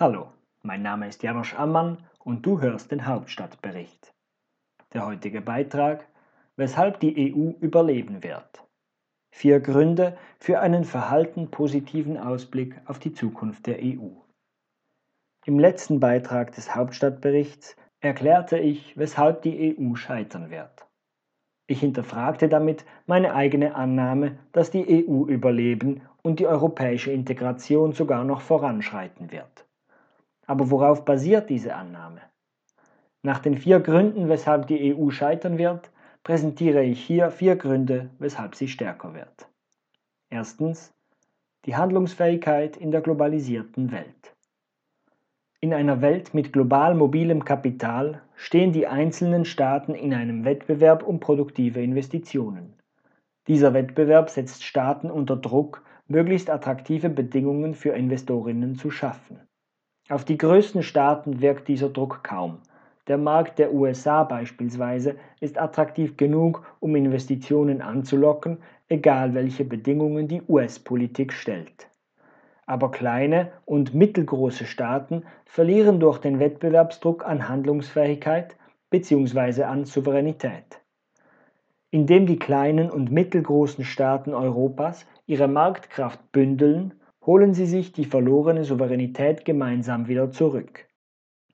Hallo, mein Name ist Janosch Ammann und du hörst den Hauptstadtbericht. Der heutige Beitrag, weshalb die EU überleben wird. Vier Gründe für einen verhalten positiven Ausblick auf die Zukunft der EU. Im letzten Beitrag des Hauptstadtberichts erklärte ich, weshalb die EU scheitern wird. Ich hinterfragte damit meine eigene Annahme, dass die EU überleben und die europäische Integration sogar noch voranschreiten wird. Aber worauf basiert diese Annahme? Nach den vier Gründen, weshalb die EU scheitern wird, präsentiere ich hier vier Gründe, weshalb sie stärker wird. Erstens die Handlungsfähigkeit in der globalisierten Welt. In einer Welt mit global mobilem Kapital stehen die einzelnen Staaten in einem Wettbewerb um produktive Investitionen. Dieser Wettbewerb setzt Staaten unter Druck, möglichst attraktive Bedingungen für Investorinnen zu schaffen. Auf die größten Staaten wirkt dieser Druck kaum. Der Markt der USA beispielsweise ist attraktiv genug, um Investitionen anzulocken, egal welche Bedingungen die US-Politik stellt. Aber kleine und mittelgroße Staaten verlieren durch den Wettbewerbsdruck an Handlungsfähigkeit bzw. an Souveränität. Indem die kleinen und mittelgroßen Staaten Europas ihre Marktkraft bündeln holen sie sich die verlorene Souveränität gemeinsam wieder zurück.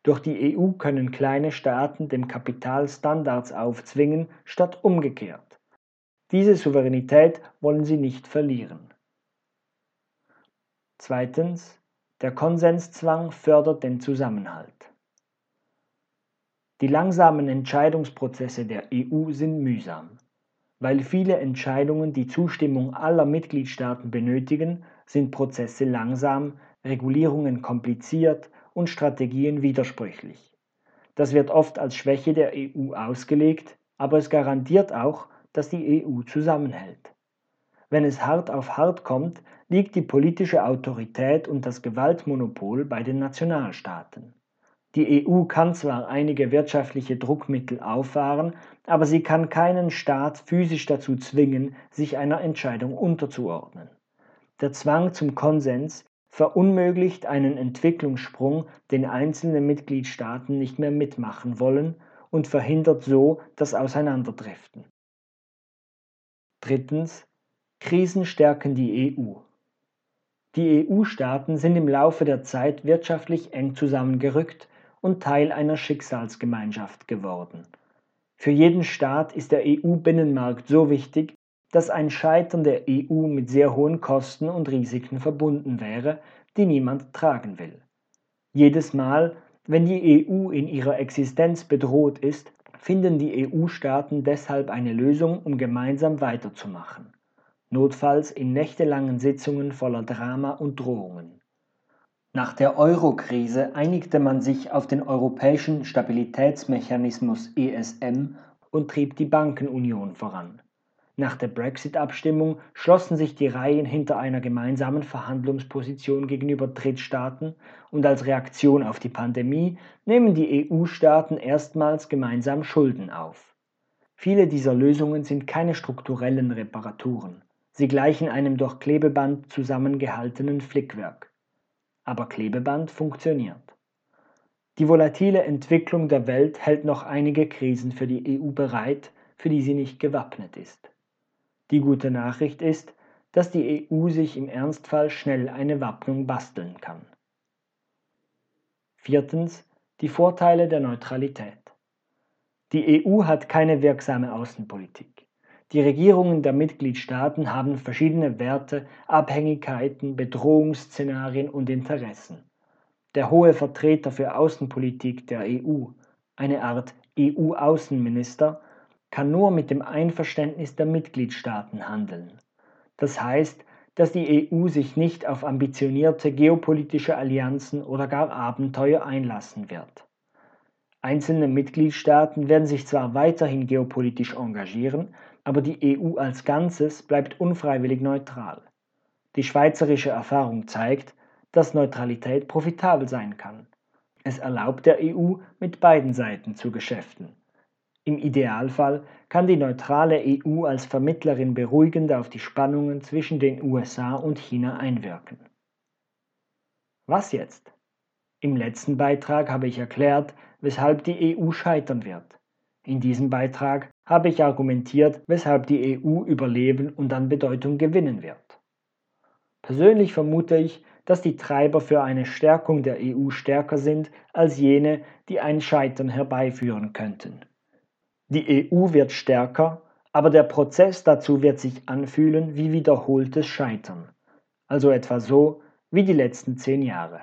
Durch die EU können kleine Staaten dem Kapital Standards aufzwingen, statt umgekehrt. Diese Souveränität wollen sie nicht verlieren. Zweitens. Der Konsenszwang fördert den Zusammenhalt. Die langsamen Entscheidungsprozesse der EU sind mühsam. Weil viele Entscheidungen die Zustimmung aller Mitgliedstaaten benötigen, sind Prozesse langsam, Regulierungen kompliziert und Strategien widersprüchlich. Das wird oft als Schwäche der EU ausgelegt, aber es garantiert auch, dass die EU zusammenhält. Wenn es hart auf hart kommt, liegt die politische Autorität und das Gewaltmonopol bei den Nationalstaaten. Die EU kann zwar einige wirtschaftliche Druckmittel auffahren, aber sie kann keinen Staat physisch dazu zwingen, sich einer Entscheidung unterzuordnen. Der Zwang zum Konsens verunmöglicht einen Entwicklungssprung, den einzelne Mitgliedstaaten nicht mehr mitmachen wollen und verhindert so das Auseinanderdriften. Drittens. Krisen stärken die EU. Die EU-Staaten sind im Laufe der Zeit wirtschaftlich eng zusammengerückt und Teil einer Schicksalsgemeinschaft geworden. Für jeden Staat ist der EU-Binnenmarkt so wichtig, dass ein Scheitern der EU mit sehr hohen Kosten und Risiken verbunden wäre, die niemand tragen will. Jedes Mal, wenn die EU in ihrer Existenz bedroht ist, finden die EU-Staaten deshalb eine Lösung, um gemeinsam weiterzumachen. Notfalls in nächtelangen Sitzungen voller Drama und Drohungen. Nach der Euro-Krise einigte man sich auf den europäischen Stabilitätsmechanismus ESM und trieb die Bankenunion voran. Nach der Brexit-Abstimmung schlossen sich die Reihen hinter einer gemeinsamen Verhandlungsposition gegenüber Drittstaaten und als Reaktion auf die Pandemie nehmen die EU-Staaten erstmals gemeinsam Schulden auf. Viele dieser Lösungen sind keine strukturellen Reparaturen. Sie gleichen einem durch Klebeband zusammengehaltenen Flickwerk. Aber Klebeband funktioniert. Die volatile Entwicklung der Welt hält noch einige Krisen für die EU bereit, für die sie nicht gewappnet ist. Die gute Nachricht ist, dass die EU sich im Ernstfall schnell eine Wappnung basteln kann. Viertens. Die Vorteile der Neutralität. Die EU hat keine wirksame Außenpolitik. Die Regierungen der Mitgliedstaaten haben verschiedene Werte, Abhängigkeiten, Bedrohungsszenarien und Interessen. Der hohe Vertreter für Außenpolitik der EU, eine Art EU-Außenminister, kann nur mit dem Einverständnis der Mitgliedstaaten handeln. Das heißt, dass die EU sich nicht auf ambitionierte geopolitische Allianzen oder gar Abenteuer einlassen wird. Einzelne Mitgliedstaaten werden sich zwar weiterhin geopolitisch engagieren, aber die EU als Ganzes bleibt unfreiwillig neutral. Die schweizerische Erfahrung zeigt, dass Neutralität profitabel sein kann. Es erlaubt der EU, mit beiden Seiten zu geschäften. Im Idealfall kann die neutrale EU als Vermittlerin beruhigend auf die Spannungen zwischen den USA und China einwirken. Was jetzt? Im letzten Beitrag habe ich erklärt, weshalb die EU scheitern wird. In diesem Beitrag habe ich argumentiert, weshalb die EU überleben und an Bedeutung gewinnen wird. Persönlich vermute ich, dass die Treiber für eine Stärkung der EU stärker sind als jene, die ein Scheitern herbeiführen könnten. Die EU wird stärker, aber der Prozess dazu wird sich anfühlen wie wiederholtes Scheitern, also etwa so wie die letzten zehn Jahre.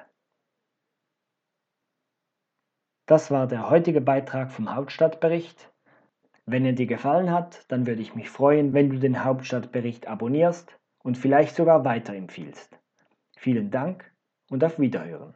Das war der heutige Beitrag vom Hauptstadtbericht. Wenn er dir gefallen hat, dann würde ich mich freuen, wenn du den Hauptstadtbericht abonnierst und vielleicht sogar weiterempfiehlst. Vielen Dank und auf Wiederhören.